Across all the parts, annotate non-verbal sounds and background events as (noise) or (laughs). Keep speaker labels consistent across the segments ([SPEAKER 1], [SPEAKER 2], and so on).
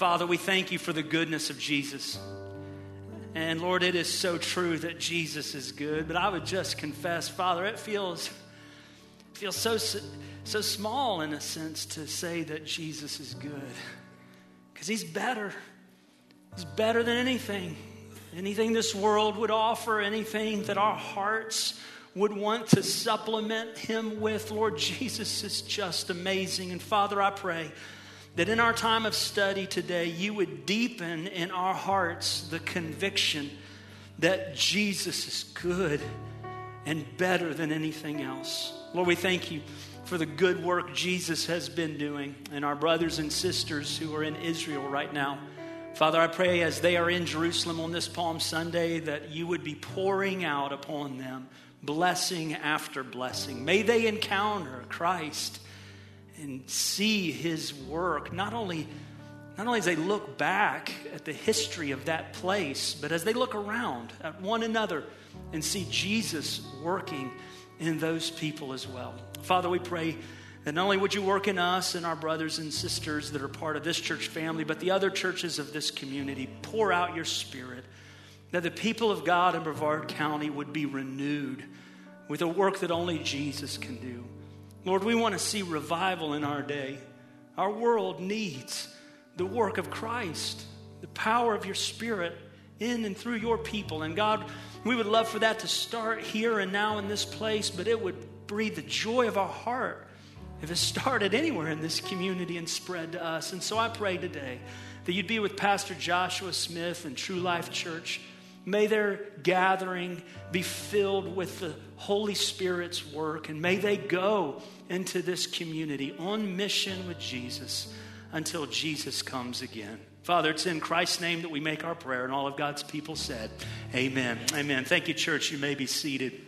[SPEAKER 1] Father, we thank you for the goodness of Jesus. And Lord, it is so true that Jesus is good, but I would just confess, Father, it feels feels so so small in a sense to say that Jesus is good. Cuz he's better. He's better than anything. Anything this world would offer, anything that our hearts would want to supplement him with. Lord Jesus is just amazing. And Father, I pray that in our time of study today, you would deepen in our hearts the conviction that Jesus is good and better than anything else. Lord, we thank you for the good work Jesus has been doing and our brothers and sisters who are in Israel right now. Father, I pray as they are in Jerusalem on this Palm Sunday that you would be pouring out upon them blessing after blessing. May they encounter Christ and see his work, not only, not only as they look back at the history of that place, but as they look around at one another and see Jesus working in those people as well. Father, we pray that not only would you work in us and our brothers and sisters that are part of this church family, but the other churches of this community, pour out your spirit, that the people of God in Brevard County would be renewed with a work that only Jesus can do. Lord, we want to see revival in our day. Our world needs the work of Christ, the power of your Spirit in and through your people. And God, we would love for that to start here and now in this place, but it would breathe the joy of our heart if it started anywhere in this community and spread to us. And so I pray today that you'd be with Pastor Joshua Smith and True Life Church. May their gathering be filled with the Holy Spirit's work, and may they go into this community on mission with Jesus until Jesus comes again. Father, it's in Christ's name that we make our prayer, and all of God's people said, Amen. Amen. Thank you, church. You may be seated.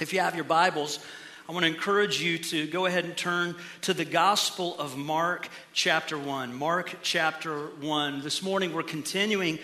[SPEAKER 1] If you have your Bibles, I want to encourage you to go ahead and turn to the Gospel of Mark, chapter 1. Mark, chapter 1. This morning we're continuing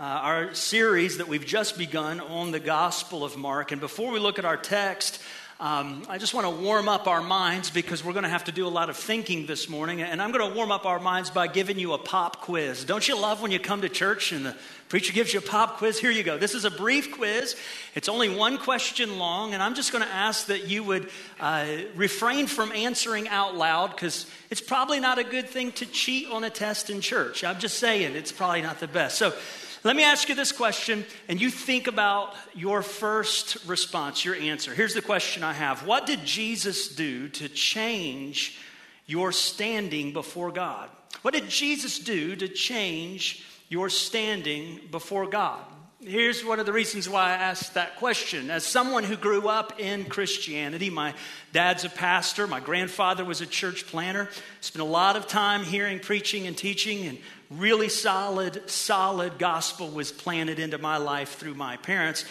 [SPEAKER 1] uh, our series that we've just begun on the Gospel of Mark. And before we look at our text, um, I just want to warm up our minds because we're going to have to do a lot of thinking this morning. And I'm going to warm up our minds by giving you a pop quiz. Don't you love when you come to church and the preacher gives you a pop quiz? Here you go. This is a brief quiz, it's only one question long. And I'm just going to ask that you would uh, refrain from answering out loud because it's probably not a good thing to cheat on a test in church. I'm just saying, it's probably not the best. So, let me ask you this question, and you think about your first response, your answer. Here's the question I have What did Jesus do to change your standing before God? What did Jesus do to change your standing before God? Here's one of the reasons why I asked that question. As someone who grew up in Christianity, my dad's a pastor, my grandfather was a church planter, spent a lot of time hearing preaching and teaching and really solid, solid gospel was planted into my life through my parents.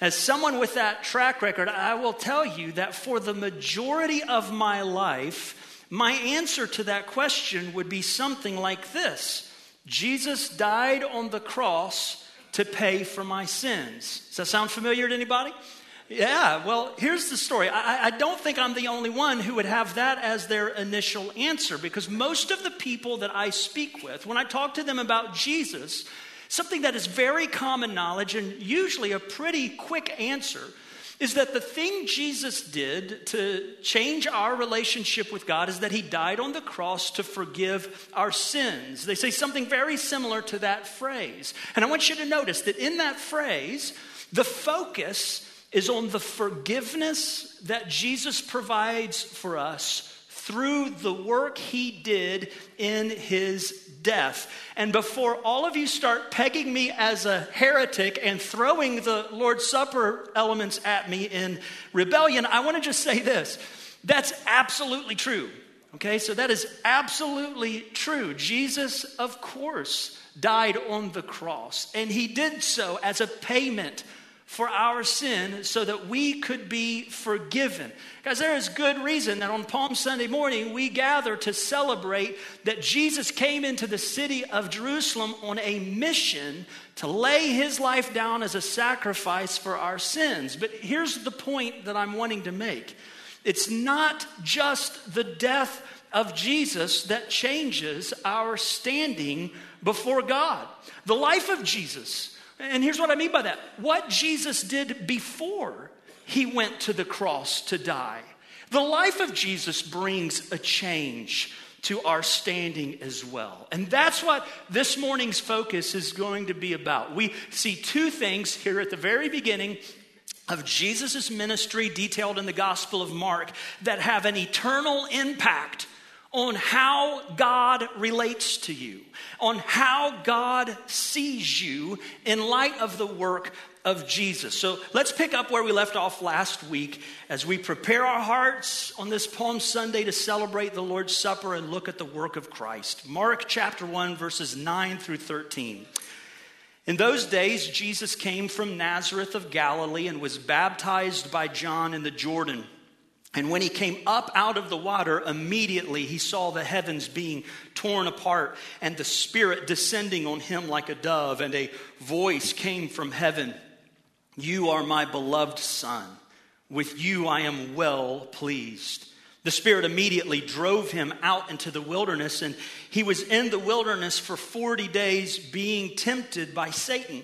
[SPEAKER 1] As someone with that track record, I will tell you that for the majority of my life, my answer to that question would be something like this Jesus died on the cross to pay for my sins. Does that sound familiar to anybody? Yeah, well, here's the story. I, I, don't think I'm the only one who would have that as their initial answer because most of the people that I speak with, when I talk to them about Jesus, something that is very common knowledge and usually a pretty quick answer is that the thing Jesus did to change our relationship with God is that he died on the cross to forgive our sins. They say something very similar to that phrase. And I want you to notice that in that phrase, the focus is on the forgiveness that Jesus provides for us through the work he did in his death. And before all of you start pegging me as a heretic and throwing the Lord's Supper elements at me in rebellion, I want to just say this that's absolutely true. Okay, so that is absolutely true. Jesus, of course, died on the cross, and he did so as a payment for our sin so that we could be forgiven. Guys, there is good reason that on Palm Sunday morning we gather to celebrate that Jesus came into the city of Jerusalem on a mission to lay his life down as a sacrifice for our sins. But here's the point that I'm wanting to make it's not just the death of Jesus that changes our standing before God. The life of Jesus. And here's what I mean by that what Jesus did before he went to the cross to die. The life of Jesus brings a change to our standing as well. And that's what this morning's focus is going to be about. We see two things here at the very beginning of Jesus' ministry detailed in the Gospel of Mark that have an eternal impact on how God relates to you, on how God sees you in light of the work of Jesus. So let's pick up where we left off last week as we prepare our hearts on this Palm Sunday to celebrate the Lord's Supper and look at the work of Christ. Mark chapter 1, verses 9 through 13. In those days, Jesus came from Nazareth of Galilee and was baptized by John in the Jordan. And when he came up out of the water, immediately he saw the heavens being torn apart and the Spirit descending on him like a dove, and a voice came from heaven You are my beloved Son. With you I am well pleased. The Spirit immediately drove him out into the wilderness, and he was in the wilderness for 40 days being tempted by Satan.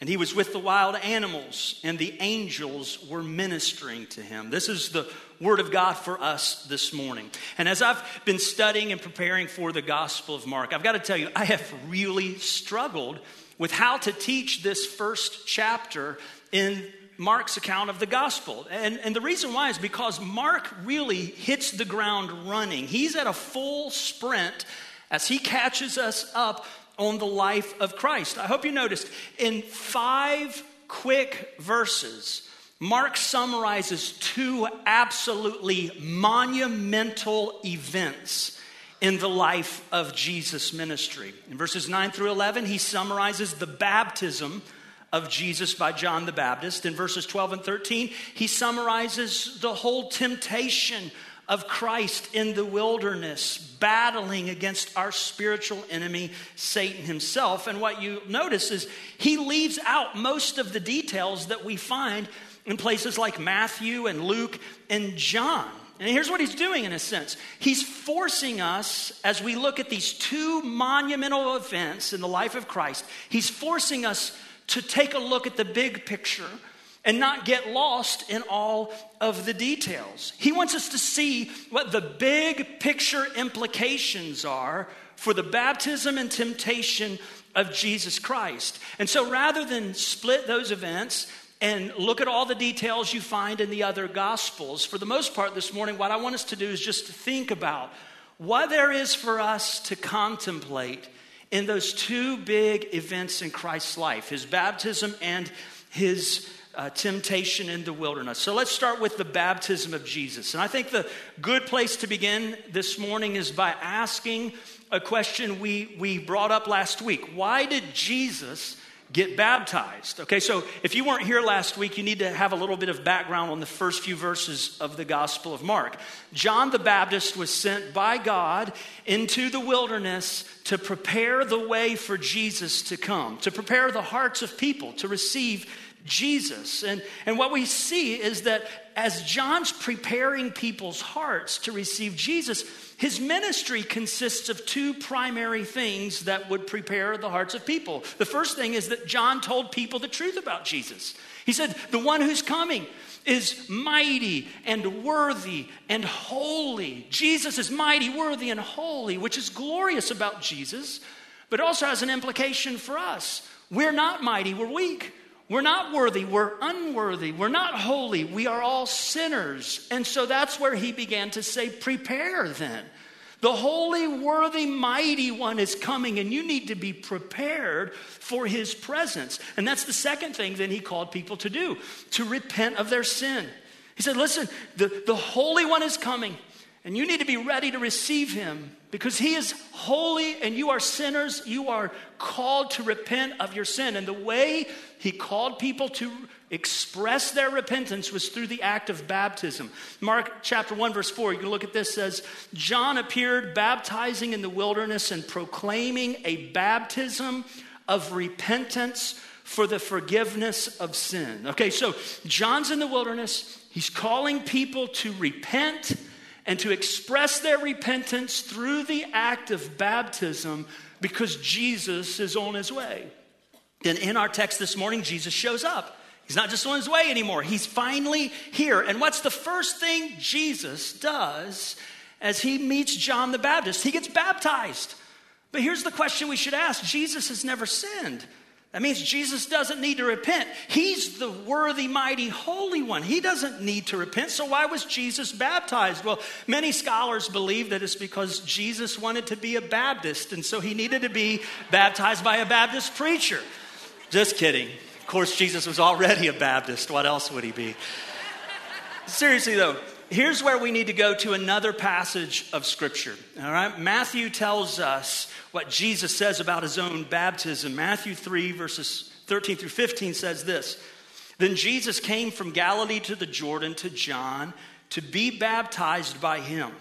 [SPEAKER 1] And he was with the wild animals, and the angels were ministering to him. This is the word of God for us this morning. And as I've been studying and preparing for the Gospel of Mark, I've got to tell you, I have really struggled with how to teach this first chapter in Mark's account of the gospel. And, and the reason why is because Mark really hits the ground running. He's at a full sprint as he catches us up on the life of Christ. I hope you noticed in five quick verses, Mark summarizes two absolutely monumental events in the life of Jesus' ministry. In verses 9 through 11, he summarizes the baptism of Jesus by John the Baptist. In verses 12 and 13, he summarizes the whole temptation of Christ in the wilderness, battling against our spiritual enemy, Satan himself. And what you notice is he leaves out most of the details that we find in places like Matthew and Luke and John. And here's what he's doing in a sense he's forcing us, as we look at these two monumental events in the life of Christ, he's forcing us to take a look at the big picture and not get lost in all of the details. He wants us to see what the big picture implications are for the baptism and temptation of Jesus Christ. And so rather than split those events and look at all the details you find in the other gospels, for the most part this morning, what I want us to do is just think about what there is for us to contemplate in those two big events in Christ's life his baptism and his uh, temptation in the wilderness. So let's start with the baptism of Jesus. And I think the good place to begin this morning is by asking a question we, we brought up last week Why did Jesus? get baptized. Okay, so if you weren't here last week, you need to have a little bit of background on the first few verses of the Gospel of Mark. John the Baptist was sent by God into the wilderness to prepare the way for Jesus to come, to prepare the hearts of people to receive Jesus. And, and what we see is that as John's preparing people's hearts to receive Jesus, his ministry consists of two primary things that would prepare the hearts of people. The first thing is that John told people the truth about Jesus. He said, The one who's coming is mighty and worthy and holy. Jesus is mighty, worthy, and holy, which is glorious about Jesus, but also has an implication for us. We're not mighty, we're weak. We're not worthy. We're unworthy. We're not holy. We are all sinners. And so that's where he began to say, Prepare then. The holy, worthy, mighty one is coming, and you need to be prepared for his presence. And that's the second thing then he called people to do to repent of their sin. He said, Listen, the, the Holy One is coming, and you need to be ready to receive him because he is holy and you are sinners. You are called to repent of your sin. And the way he called people to express their repentance was through the act of baptism. Mark chapter 1, verse 4, you can look at this says, John appeared baptizing in the wilderness and proclaiming a baptism of repentance for the forgiveness of sin. Okay, so John's in the wilderness, he's calling people to repent and to express their repentance through the act of baptism because Jesus is on his way. Then in our text this morning, Jesus shows up. He's not just on his way anymore, he's finally here. And what's the first thing Jesus does as he meets John the Baptist? He gets baptized. But here's the question we should ask Jesus has never sinned. That means Jesus doesn't need to repent. He's the worthy, mighty, holy one. He doesn't need to repent. So, why was Jesus baptized? Well, many scholars believe that it's because Jesus wanted to be a Baptist, and so he needed to be baptized by a Baptist preacher. Just kidding. Of course, Jesus was already a Baptist. What else would he be? Seriously, though, here's where we need to go to another passage of Scripture. All right? Matthew tells us what Jesus says about his own baptism. Matthew 3, verses 13 through 15 says this Then Jesus came from Galilee to the Jordan to John to be baptized by him.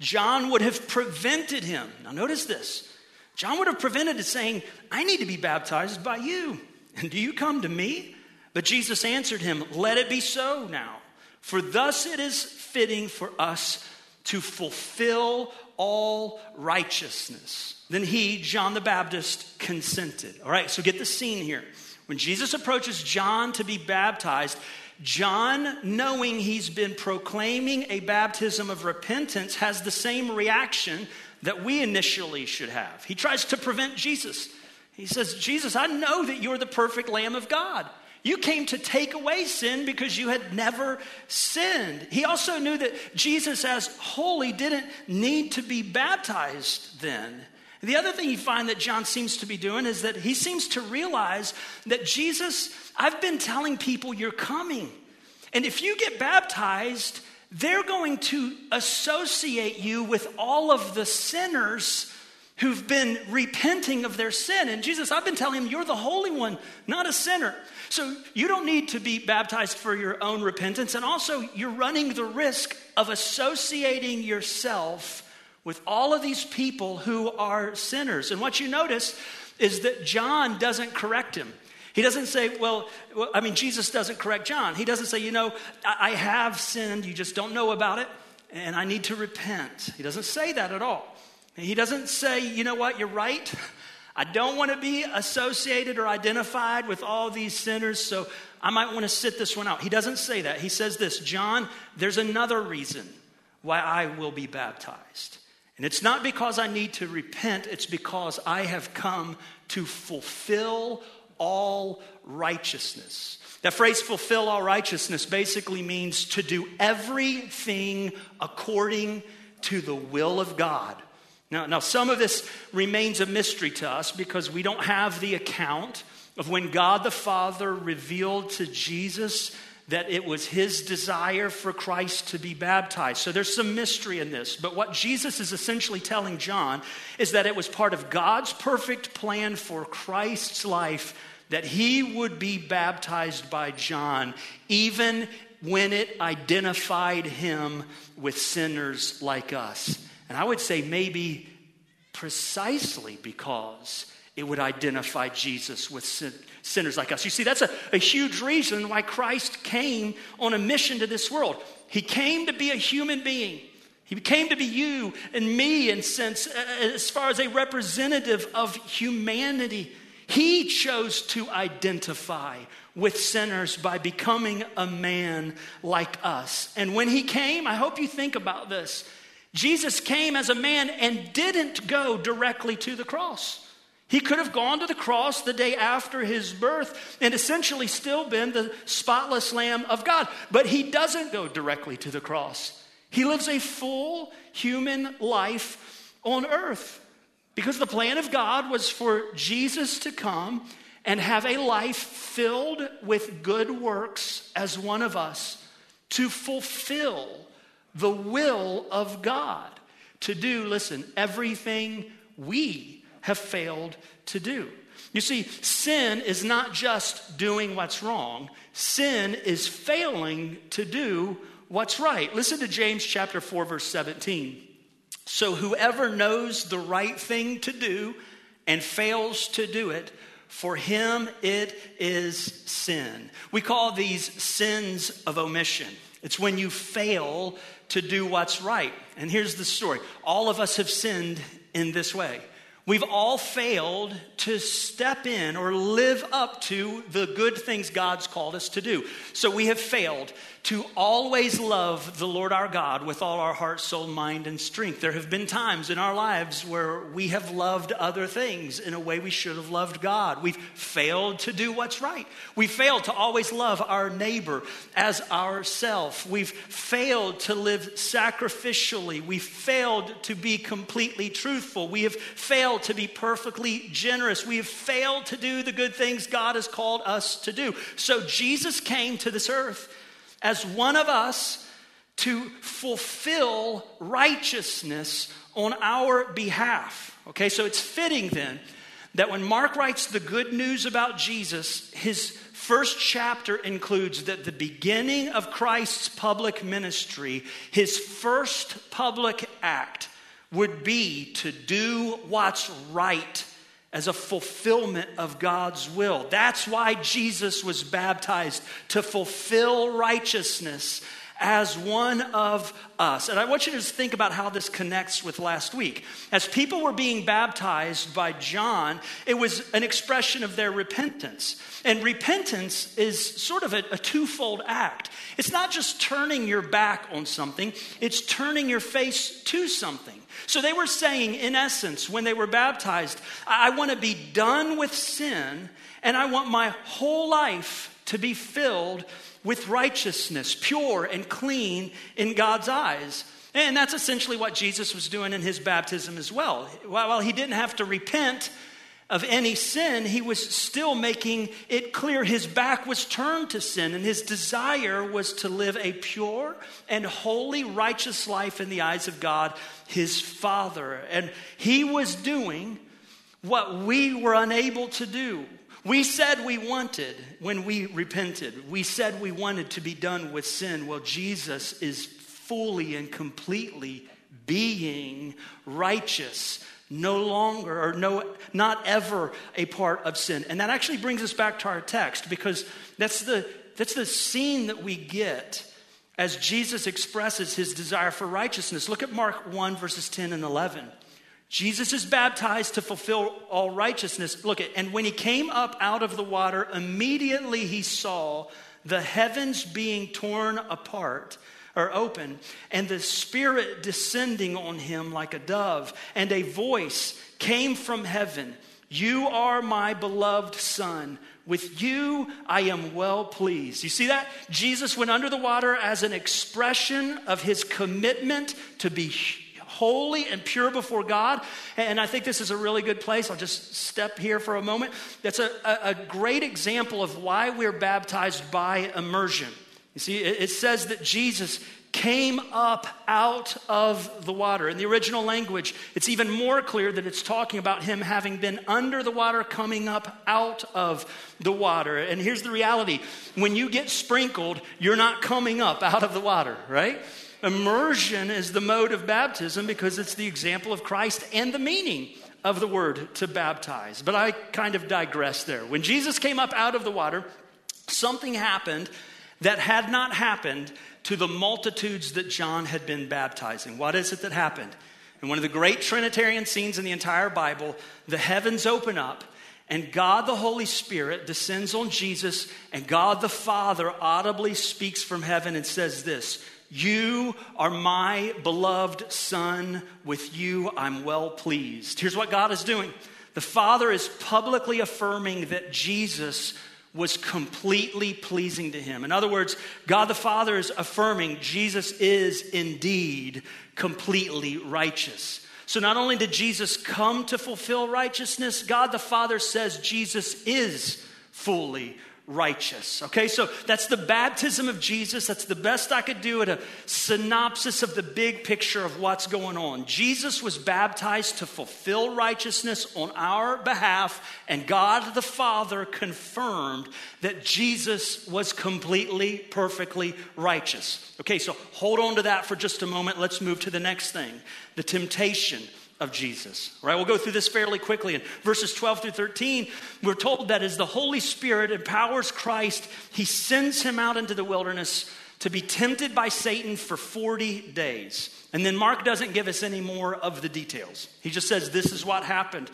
[SPEAKER 1] John would have prevented him. Now, notice this John would have prevented it, saying, I need to be baptized by you. And do you come to me? But Jesus answered him, Let it be so now. For thus it is fitting for us to fulfill all righteousness. Then he, John the Baptist, consented. All right, so get the scene here. When Jesus approaches John to be baptized, John, knowing he's been proclaiming a baptism of repentance, has the same reaction that we initially should have. He tries to prevent Jesus. He says, Jesus, I know that you're the perfect Lamb of God. You came to take away sin because you had never sinned. He also knew that Jesus, as holy, didn't need to be baptized then. The other thing you find that John seems to be doing is that he seems to realize that Jesus, I've been telling people you're coming. And if you get baptized, they're going to associate you with all of the sinners who've been repenting of their sin. And Jesus, I've been telling him, you're the Holy One, not a sinner. So you don't need to be baptized for your own repentance. And also, you're running the risk of associating yourself with all of these people who are sinners. And what you notice is that John doesn't correct him. He doesn't say, well, well I mean, Jesus doesn't correct John. He doesn't say, you know, I, I have sinned, you just don't know about it, and I need to repent. He doesn't say that at all. He doesn't say, you know what, you're right. I don't want to be associated or identified with all these sinners, so I might want to sit this one out. He doesn't say that. He says this John, there's another reason why I will be baptized. And it's not because I need to repent, it's because I have come to fulfill all righteousness. That phrase, fulfill all righteousness, basically means to do everything according to the will of God now, now, some of this remains a mystery to us because we don't have the account of when God the Father revealed to Jesus that it was his desire for Christ to be baptized. So there's some mystery in this. But what Jesus is essentially telling John is that it was part of God's perfect plan for Christ's life that he would be baptized by John, even when it identified him with sinners like us. And I would say maybe precisely because it would identify Jesus with sin, sinners like us. You see, that's a, a huge reason why Christ came on a mission to this world. He came to be a human being. He came to be you and me, in sense, as far as a representative of humanity. He chose to identify with sinners by becoming a man like us. And when he came, I hope you think about this. Jesus came as a man and didn't go directly to the cross. He could have gone to the cross the day after his birth and essentially still been the spotless Lamb of God. But he doesn't go directly to the cross. He lives a full human life on earth because the plan of God was for Jesus to come and have a life filled with good works as one of us to fulfill the will of God to do, listen, everything we have failed to do. You see, sin is not just doing what's wrong, sin is failing to do what's right. Listen to James chapter 4 verse 17. So whoever knows the right thing to do and fails to do it, for him it is sin. We call these sins of omission. It's when you fail to do what's right. And here's the story all of us have sinned in this way. We've all failed to step in or live up to the good things God's called us to do. So we have failed to always love the Lord our God with all our heart, soul, mind, and strength. There have been times in our lives where we have loved other things in a way we should have loved God. We've failed to do what's right. We failed to always love our neighbor as ourself. We've failed to live sacrificially. We've failed to be completely truthful. We have failed to be perfectly generous. We have failed to do the good things God has called us to do. So Jesus came to this earth as one of us to fulfill righteousness on our behalf. Okay, so it's fitting then that when Mark writes the good news about Jesus, his first chapter includes that the beginning of Christ's public ministry, his first public act, would be to do what's right as a fulfillment of God's will. That's why Jesus was baptized, to fulfill righteousness as one of us. And I want you to just think about how this connects with last week. As people were being baptized by John, it was an expression of their repentance. And repentance is sort of a, a twofold act. It's not just turning your back on something, it's turning your face to something. So they were saying, in essence, when they were baptized, I want to be done with sin and I want my whole life to be filled with righteousness, pure and clean in God's eyes. And that's essentially what Jesus was doing in his baptism as well. While he didn't have to repent of any sin, he was still making it clear his back was turned to sin, and his desire was to live a pure and holy, righteous life in the eyes of God, his Father. And he was doing what we were unable to do. We said we wanted when we repented. We said we wanted to be done with sin. Well, Jesus is fully and completely being righteous no longer or no not ever a part of sin. And that actually brings us back to our text because that's the that's the scene that we get as jesus expresses his desire for righteousness. Look at mark 1 verses 10 and 11 jesus is baptized to fulfill all righteousness. Look at and when he came up out of the water immediately he saw the heavens being torn apart are open, and the Spirit descending on him like a dove, and a voice came from heaven You are my beloved Son. With you I am well pleased. You see that? Jesus went under the water as an expression of his commitment to be holy and pure before God. And I think this is a really good place. I'll just step here for a moment. That's a, a, great example of why we're baptized by immersion. You see, it says that Jesus came up out of the water. In the original language, it's even more clear that it's talking about him having been under the water, coming up out of the water. And here's the reality when you get sprinkled, you're not coming up out of the water, right? Immersion is the mode of baptism because it's the example of Christ and the meaning of the word to baptize. But I kind of digress there. When Jesus came up out of the water, something happened that had not happened to the multitudes that John had been baptizing. What is it that happened? In one of the great Trinitarian scenes in the entire Bible, the heavens open up and God the Holy Spirit descends on Jesus, and God the Father audibly speaks from heaven and says this You are my beloved Son, with you I'm well pleased. Here's what God is doing the Father is publicly affirming that Jesus was completely pleasing to him. In other words, God the Father is affirming Jesus is indeed completely righteous. So not only did Jesus come to fulfill righteousness, God the Father says Jesus is fully righteous. Okay, so that's the baptism of Jesus. That's the best I could do at a synopsis of the big picture of what's going on. Jesus was baptized to fulfill righteousness on our behalf, and God the Father confirmed that Jesus was completely, perfectly righteous. Okay, so hold on to that for just a moment. Let's move to the next thing the temptation of Jesus. Right? We'll go through this fairly quickly. In verses 12 through 13, we're told that as the Holy Spirit empowers Christ, he sends him out into the wilderness to be tempted by Satan for 40 days. And then Mark doesn't give us any more of the details. He just says, This is what happened.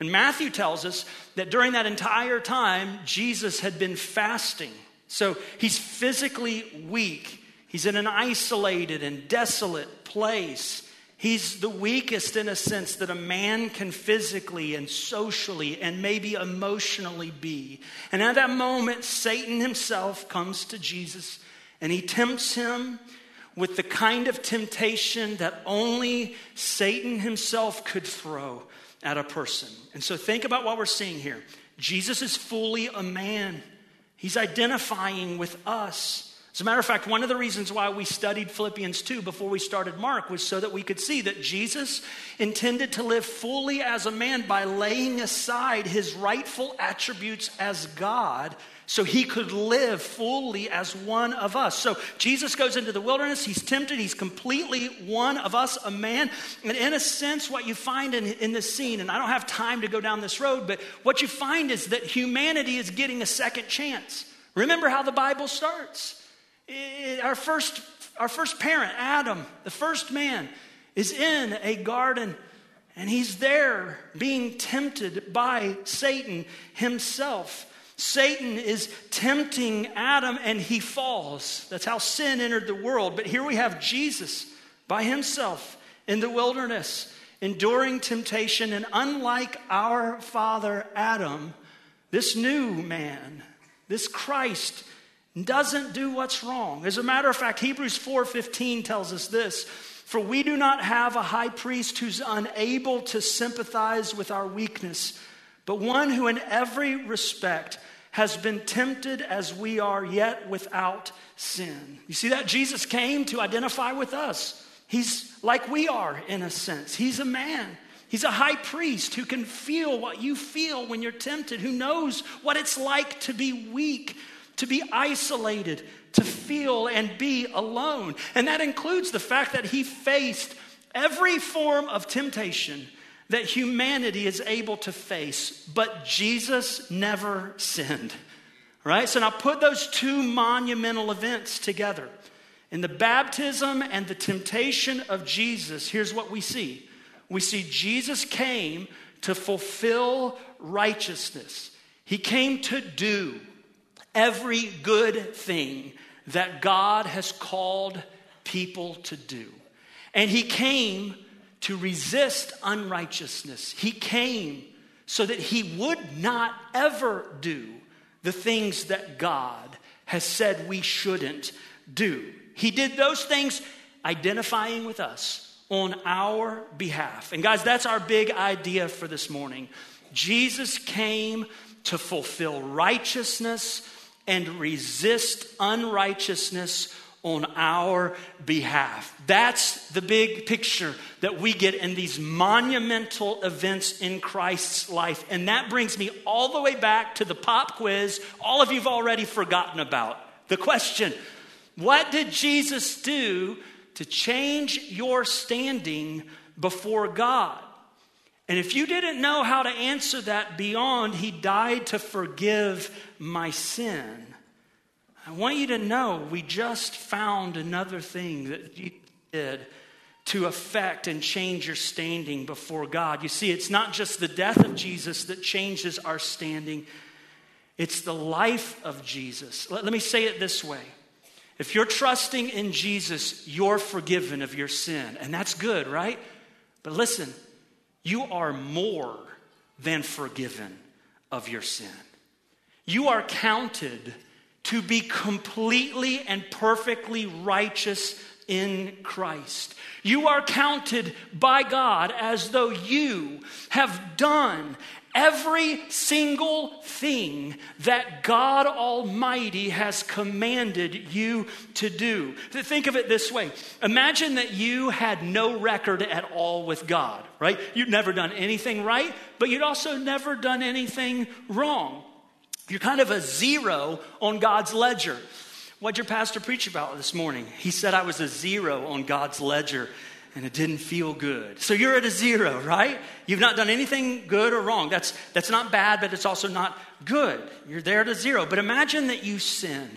[SPEAKER 1] And Matthew tells us that during that entire time, Jesus had been fasting. So he's physically weak. He's in an isolated and desolate place. He's the weakest in a sense that a man can physically and socially and maybe emotionally be. And at that moment, Satan himself comes to Jesus and he tempts him with the kind of temptation that only Satan himself could throw at a person. And so think about what we're seeing here. Jesus is fully a man, he's identifying with us. As a matter of fact, one of the reasons why we studied Philippians 2 before we started Mark was so that we could see that Jesus intended to live fully as a man by laying aside his rightful attributes as God so he could live fully as one of us. So Jesus goes into the wilderness, he's tempted, he's completely one of us, a man. And in a sense, what you find in, in this scene, and I don't have time to go down this road, but what you find is that humanity is getting a second chance. Remember how the Bible starts. Our first, our first parent, Adam, the first man, is in a garden and he's there being tempted by Satan himself. Satan is tempting Adam and he falls. That's how sin entered the world. But here we have Jesus by himself in the wilderness, enduring temptation. And unlike our father Adam, this new man, this Christ, doesn't do what's wrong. As a matter of fact, Hebrews 4:15 tells us this, for we do not have a high priest who's unable to sympathize with our weakness, but one who in every respect has been tempted as we are yet without sin. You see that Jesus came to identify with us. He's like we are in a sense. He's a man. He's a high priest who can feel what you feel when you're tempted, who knows what it's like to be weak, to be isolated, to feel and be alone. And that includes the fact that he faced every form of temptation that humanity is able to face, but Jesus never sinned. Right? So now put those two monumental events together. In the baptism and the temptation of Jesus, here's what we see we see Jesus came to fulfill righteousness, He came to do every good thing that God has called people to do. And he came to resist unrighteousness. He came so that he would not ever do the things that God has said we shouldn't do. He did those things identifying with us on our behalf. And guys, that's our big idea for this morning. Jesus came to fulfill righteousness and resist unrighteousness on our behalf. That's the big picture that we get in these monumental events in Christ's life. And that brings me all the way back to the pop quiz all of you've already forgotten about. The question What did Jesus do to change your standing before God? And if you didn't know how to answer that beyond, He died to forgive my sin. I want you to know we just found another thing that you did to affect and change your standing before God. You see, it's not just the death of Jesus that changes our standing, it's the life of Jesus. Let, let me say it this way. If you're trusting in Jesus, you're forgiven of your sin. And that's good, right? But listen, you are more than forgiven of your sin. You are counted to be completely and perfectly righteous in Christ. You are counted by God as though you have done every single thing that God Almighty has commanded you to do. Think of it this way Imagine that you had no record at all with God, right? You'd never done anything right, but you'd also never done anything wrong. You're kind of a zero on God's ledger. What'd your pastor preach about this morning? He said I was a zero on God's ledger and it didn't feel good. So you're at a zero, right? You've not done anything good or wrong. That's, that's not bad, but it's also not good. You're there at a zero. But imagine that you sin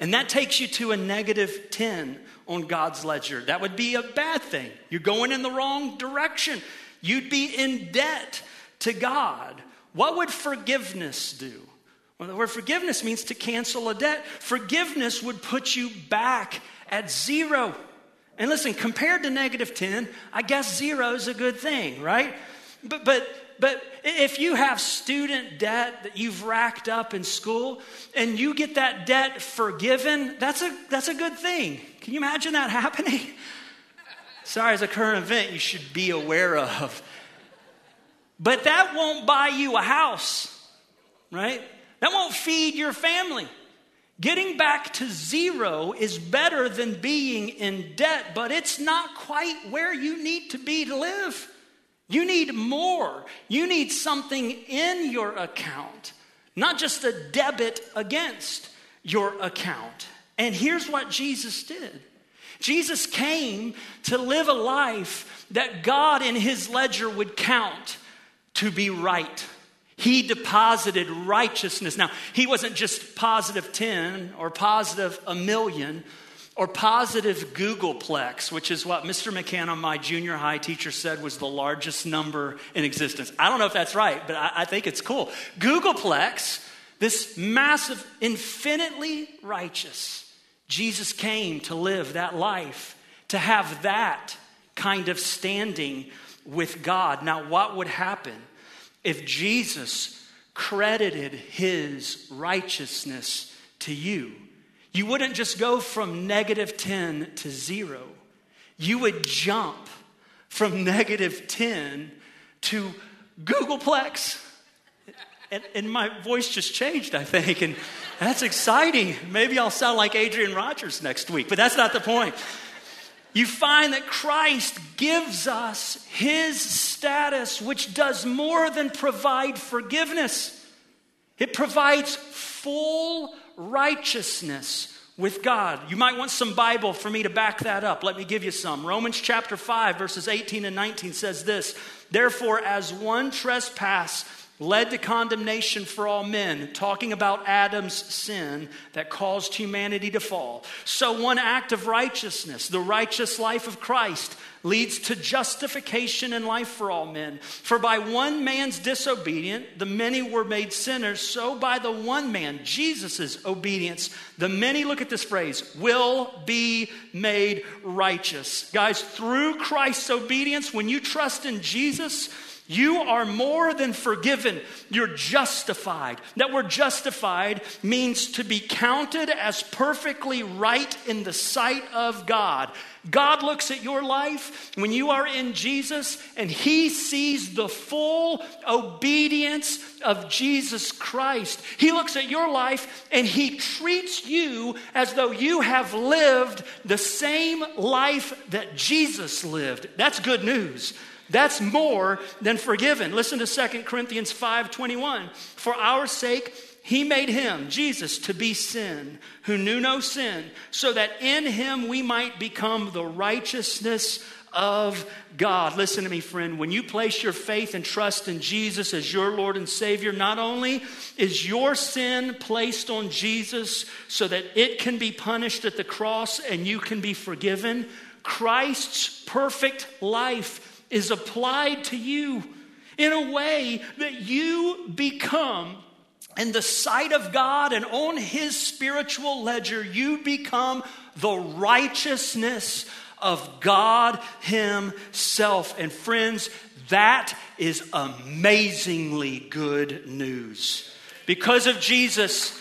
[SPEAKER 1] And that takes you to a negative 10 on God's ledger. That would be a bad thing. You're going in the wrong direction. You'd be in debt to God. What would forgiveness do? Well, the word forgiveness means to cancel a debt. Forgiveness would put you back at zero. And listen, compared to negative 10, I guess zero is a good thing, right? But, but, but if you have student debt that you've racked up in school and you get that debt forgiven, that's a, that's a good thing. Can you imagine that (laughs) happening? Sorry, as a current event you should be aware of. But that won't buy you a house, right? That won't feed your family. Getting back to zero is better than being in debt, but it's not quite where you need to be to live. You need more. You need something in your account, not just a debit against your account. And here's what Jesus did Jesus came to live a life that God in his ledger would count to be right. He deposited righteousness. Now, he wasn't just positive 10 or positive a million or positive Googolplex, which is what Mr. McCann, my junior high teacher, said was the largest number in existence. I don't know if that's right, but I, I think it's cool. Googolplex, this massive, infinitely righteous, Jesus came to live that life, to have that kind of standing with God. Now, what would happen if Jesus credited his righteousness to you? You wouldn't just go from negative 10 to zero. You would jump from negative 10 to Googolplex. And, and, my voice just changed, I think, and that's exciting. Maybe I'll sound like Adrian Rogers next week, but that's not the point. You find that Christ gives us his status, which does more than provide forgiveness, it provides full righteousness with God. You might want some Bible for me to back that up. Let me give you some. Romans chapter 5, verses 18 and 19 says this Therefore, as one trespass led to condemnation for all men, talking about Adam's sin that caused humanity to fall. So, one act of righteousness, the righteous life of Christ, leads to justification and life for all men. For by one man's disobedience, the many were made sinners. So, by the one man, Jesus' obedience, the many, look at this phrase, will be made righteous. Guys, through Christ's obedience, when you trust in Jesus, you are more than forgiven. You're justified. That word justified means to be counted as perfectly right in the sight of God. God looks at your life when you are in Jesus and he sees the full obedience of Jesus Christ. He looks at your life and he treats you as though you have lived the same life that Jesus lived. That's good news. That's more than forgiven. Listen to 2 Corinthians 5:21. For our sake he made him, Jesus, to be sin, who knew no sin, so that in him we might become the righteousness of God. Listen to me, friend. When you place your faith and trust in Jesus as your Lord and Savior, not only is your sin placed on Jesus so that it can be punished at the cross and you can be forgiven, Christ's perfect life is applied to you in a way that you become in the sight of God and on His spiritual ledger, you become the righteousness of God Himself. And friends, that is amazingly good news. Because of Jesus,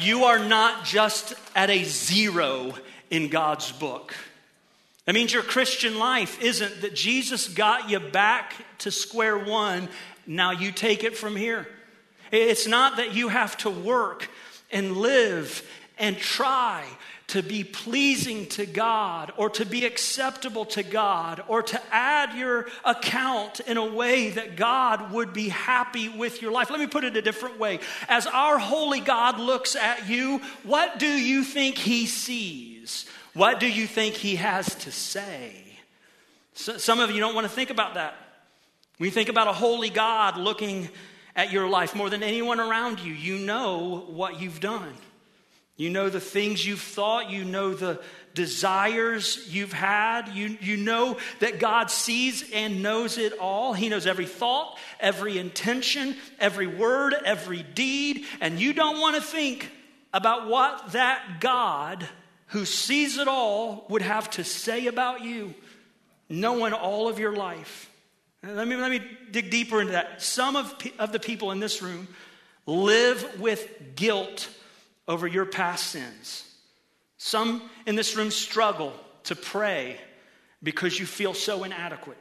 [SPEAKER 1] you are not just at a zero in God's book. That means your Christian life isn't that Jesus got you back to square one, now you take it from here. It's not that you have to work and live and try to be pleasing to God or to be acceptable to God or to add your account in a way that God would be happy with your life. Let me put it a different way. As our holy God looks at you, what do you think he sees? What do you think he has to say? So, some of you don't want to think about that. When you think about a holy God looking at your life more than anyone around you, you know what you've done. You know the things you've thought. You know the desires you've had. You, you know that God sees and knows it all. He knows every thought, every intention, every word, every deed. And you don't want to think about what that God who sees it all would have to say about you, knowing all of your life. Let me, let me dig deeper into that. Some of, of the people in this room live with guilt over your past sins. Some in this room struggle to pray because you feel so inadequate.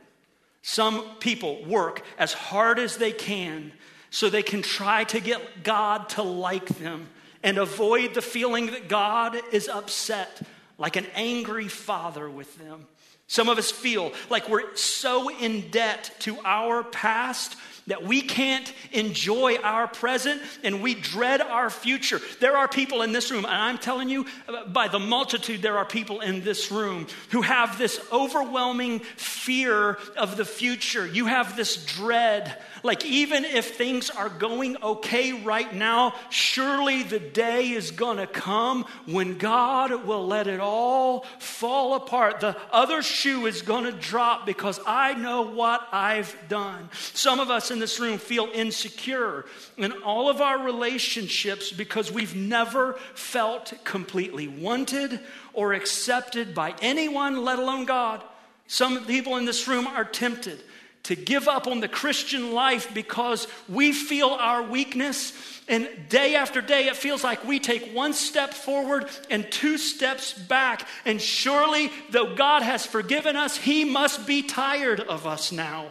[SPEAKER 1] Some people work as hard as they can so they can try to get God to like them and avoid the feeling that God is upset, like an angry father with them. Some of us feel like we're so in debt to our past that we can't enjoy our present and we dread our future. There are people in this room, and I'm telling you, by the multitude, there are people in this room who have this overwhelming fear of the future. You have this dread. Like, even if things are going okay right now, surely the day is going to come when God will let it all fall apart. The other shoe is going to drop because I know what I've done. Some of us in this room feel insecure in all of our relationships because we've never felt completely wanted or accepted by anyone, let alone God. Some people in this room are tempted to give up on the Christian life because we feel our weakness. And day after day, it feels like we take one step forward and two steps back. And surely, though God has forgiven us, He must be tired of us now.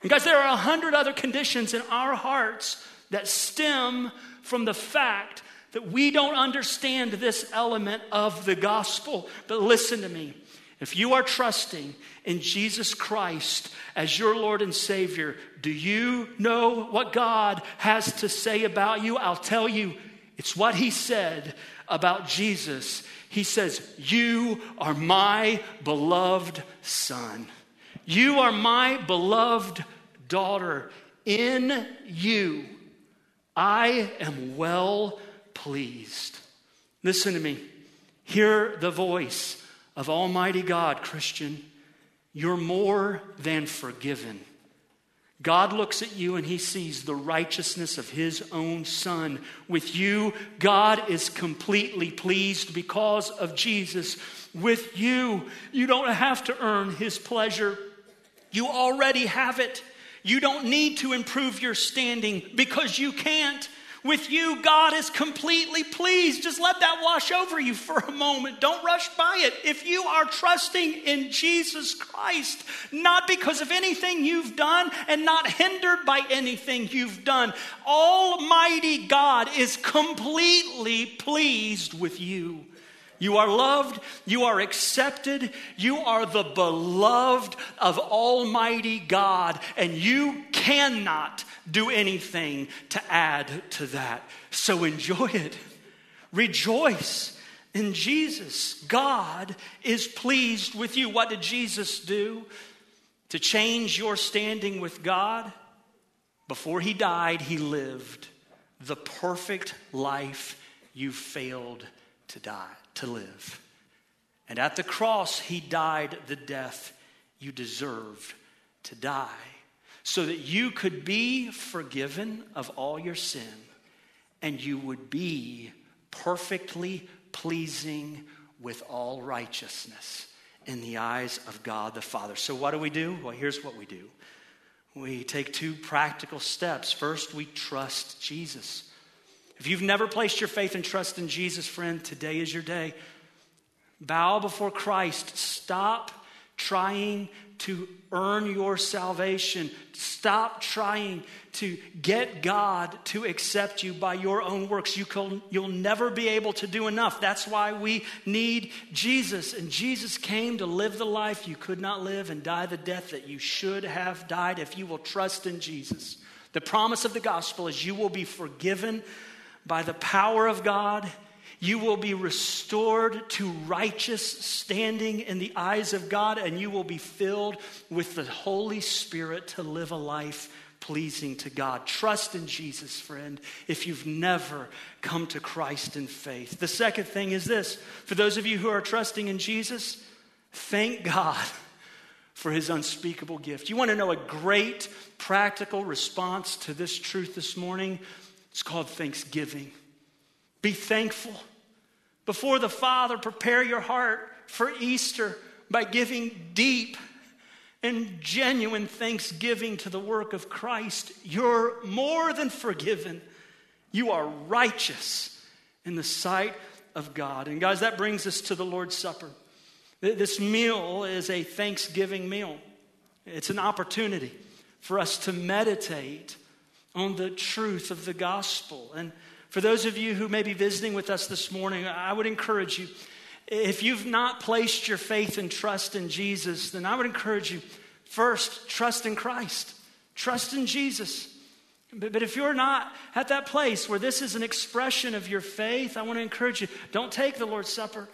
[SPEAKER 1] Because there are a hundred other conditions in our hearts that stem from the fact that we don't understand this element of the gospel. But listen to me. If you are trusting in Jesus Christ as your Lord and Savior, do you know what God has to say about you? I'll tell you, it's what He said about Jesus. He says, You are my beloved Son. You are my beloved daughter, in you I am well pleased. Listen to me. Hear the voice of Almighty God, Christian. You're more than forgiven. God looks at you and he sees the righteousness of his own son. With you, God is completely pleased because of Jesus. With you, you don't have to earn his pleasure, you already have it. You don't need to improve your standing because you can't. With you, God is completely pleased. Just let that wash over you for a moment. Don't rush by it. If you are trusting in Jesus Christ, not because of anything you've done and not hindered by anything you've done, Almighty God is completely pleased with you. You are loved, you are accepted, you are the beloved of Almighty God, and you cannot do anything to add to that. So enjoy it. Rejoice in Jesus. God is pleased with you. What did Jesus do to change your standing with God? Before he died, he lived the perfect life you failed to die to live. And at the cross, he died the death you deserved to die so that you could be forgiven of all your sin and you would be perfectly pleasing with all righteousness in the eyes of God the Father. So, what do we do? Well, here's what we do we take two practical steps. First, we trust Jesus. If you've never placed your faith and trust in Jesus, friend, today is your day. Bow before Christ. Stop trying to earn your salvation. Stop trying to get God to accept you by your own works. You can, you'll never be able to do enough. That's why we need Jesus. And Jesus came to live the life you could not live and die the death that you should have died if you will trust in Jesus. The promise of the gospel is you will be forgiven by the power of God, you will be restored to righteous standing in the eyes of God, and you will be filled with the Holy Spirit to live a life pleasing to God. Trust in Jesus, friend, if you've never come to Christ in faith. The second thing is this for those of you who are trusting in Jesus, thank God (laughs) for his unspeakable gift. You want to know a great practical response to this truth this morning? It's called thanksgiving. Be thankful. Before the Father, prepare your heart for Easter by giving deep and genuine thanksgiving to the work of Christ. You're more than forgiven. You are righteous in the sight of God. And guys, that brings us to the Lord's Supper. This meal is a thanksgiving meal. It's an opportunity for us to meditate on the truth of the gospel. And for those of you who may be visiting with us this morning, I would encourage you if you've not placed your faith and trust in Jesus, then I would encourage you first, trust in Christ, trust in Jesus. But, but if you're not at that place where this is an expression of your faith, I want to encourage you don't take the Lord's Supper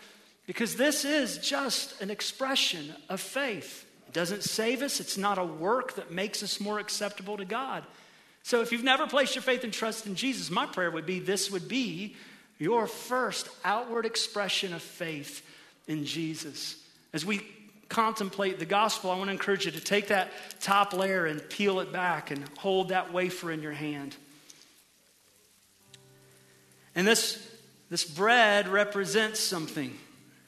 [SPEAKER 1] because this is just an expression of faith. It doesn't save us, it's not a work that makes us more acceptable to God. So if you've never placed your faith and trust in Jesus, my prayer would be this would be your first outward expression of faith in Jesus. As we contemplate the gospel, I want to encourage you to take that top layer and peel it back and hold that wafer in your hand. And this, this bread represents something.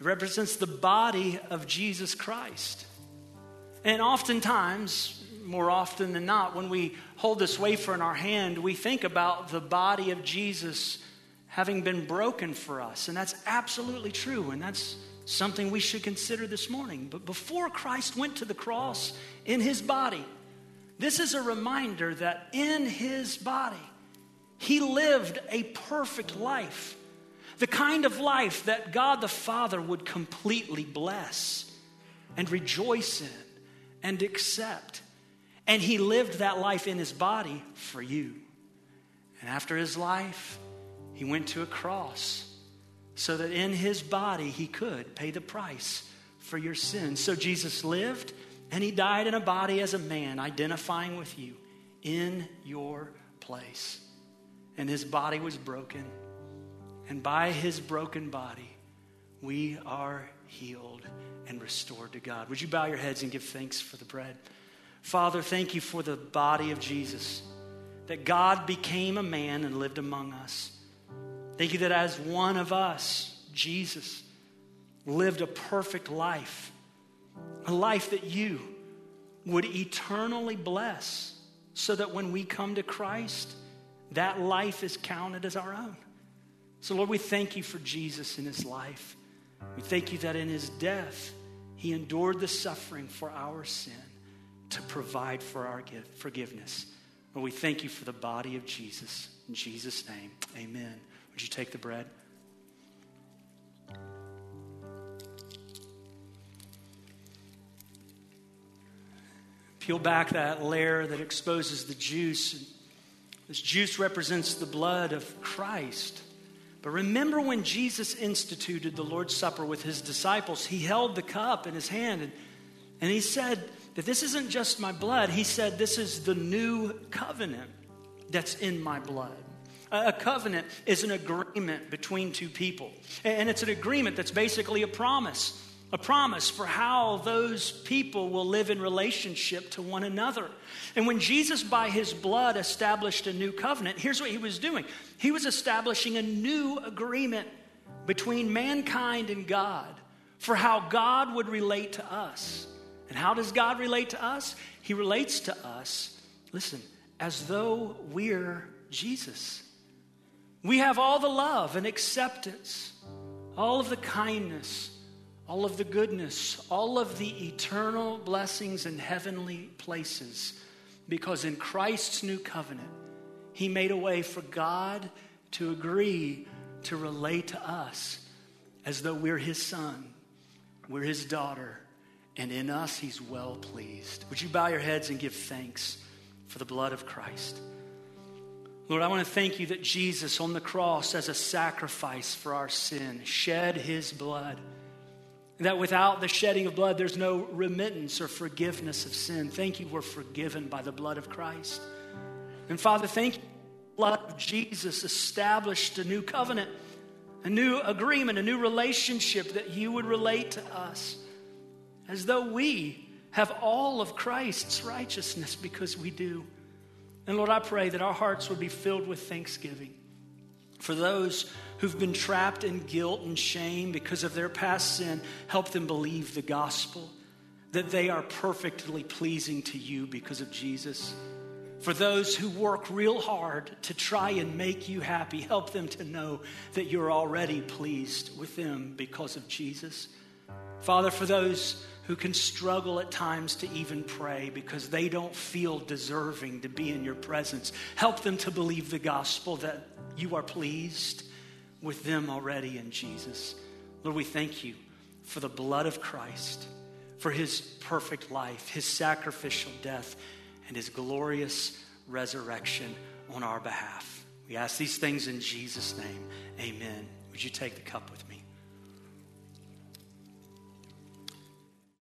[SPEAKER 1] It represents the body of Jesus Christ. And oftentimes, more often than not, when we hold this wafer in our hand, we think about the body of Jesus having been broken for us. And that's absolutely true. And that's something we should consider this morning. But before Christ went to the cross in his body, this is a reminder that in his body, he lived a perfect life. The kind of life that God the Father would completely bless and rejoice in and accept. And he lived that life in his body for you. And after his life, he went to a cross so that in his body he could pay the price for your sins. So Jesus lived and he died in a body as a man, identifying with you in your place. And his body was broken. And by his broken body, we are healed and restored to God. Would you bow your heads and give thanks for the bread? Father, thank you for the body of Jesus, that God became a man and lived among us. Thank you that as one of us, Jesus, lived a perfect life, a life that you would eternally bless, so that when we come to Christ, that life is counted as our own. So, Lord, we thank you for Jesus in his life. We thank you that in his death, he endured the suffering for our sin to provide for our forgiveness. Lord, we thank you for the body of Jesus. In Jesus' name, amen. Would you take the bread? Peel back that layer that exposes the juice. This juice represents the blood of Christ. But remember when Jesus instituted the Lord's Supper with his disciples, he held the cup in his hand and, and he said that this isn't just my blood. He said, This is the new covenant that's in my blood. A covenant is an agreement between two people. And it's an agreement that's basically a promise, a promise for how those people will live in relationship to one another. And when Jesus, by his blood, established a new covenant, here's what he was doing he was establishing a new agreement between mankind and God for how God would relate to us. And how does God relate to us? He relates to us, listen, as though we're Jesus. We have all the love and acceptance, all of the kindness, all of the goodness, all of the eternal blessings and heavenly places. Because in Christ's new covenant, He made a way for God to agree to relate to us as though we're His son, we're His daughter, and in us He's well pleased. Would you bow your heads and give thanks for the blood of Christ? Lord, I want to thank you that Jesus on the cross as a sacrifice for our sin shed his blood. That without the shedding of blood, there's no remittance or forgiveness of sin. Thank you, we're forgiven by the blood of Christ. And Father, thank you. Blood of Jesus established a new covenant, a new agreement, a new relationship that you would relate to us as though we have all of Christ's righteousness because we do. And Lord, I pray that our hearts would be filled with thanksgiving for those who've been trapped in guilt and shame because of their past sin. Help them believe the gospel that they are perfectly pleasing to you because of Jesus. For those who work real hard to try and make you happy, help them to know that you're already pleased with them because of Jesus. Father, for those who can struggle at times to even pray because they don't feel deserving to be in your presence. Help them to believe the gospel that you are pleased with them already in Jesus. Lord, we thank you for the blood of Christ, for his perfect life, his sacrificial death, and his glorious resurrection on our behalf. We ask these things in Jesus' name. Amen. Would you take the cup with me?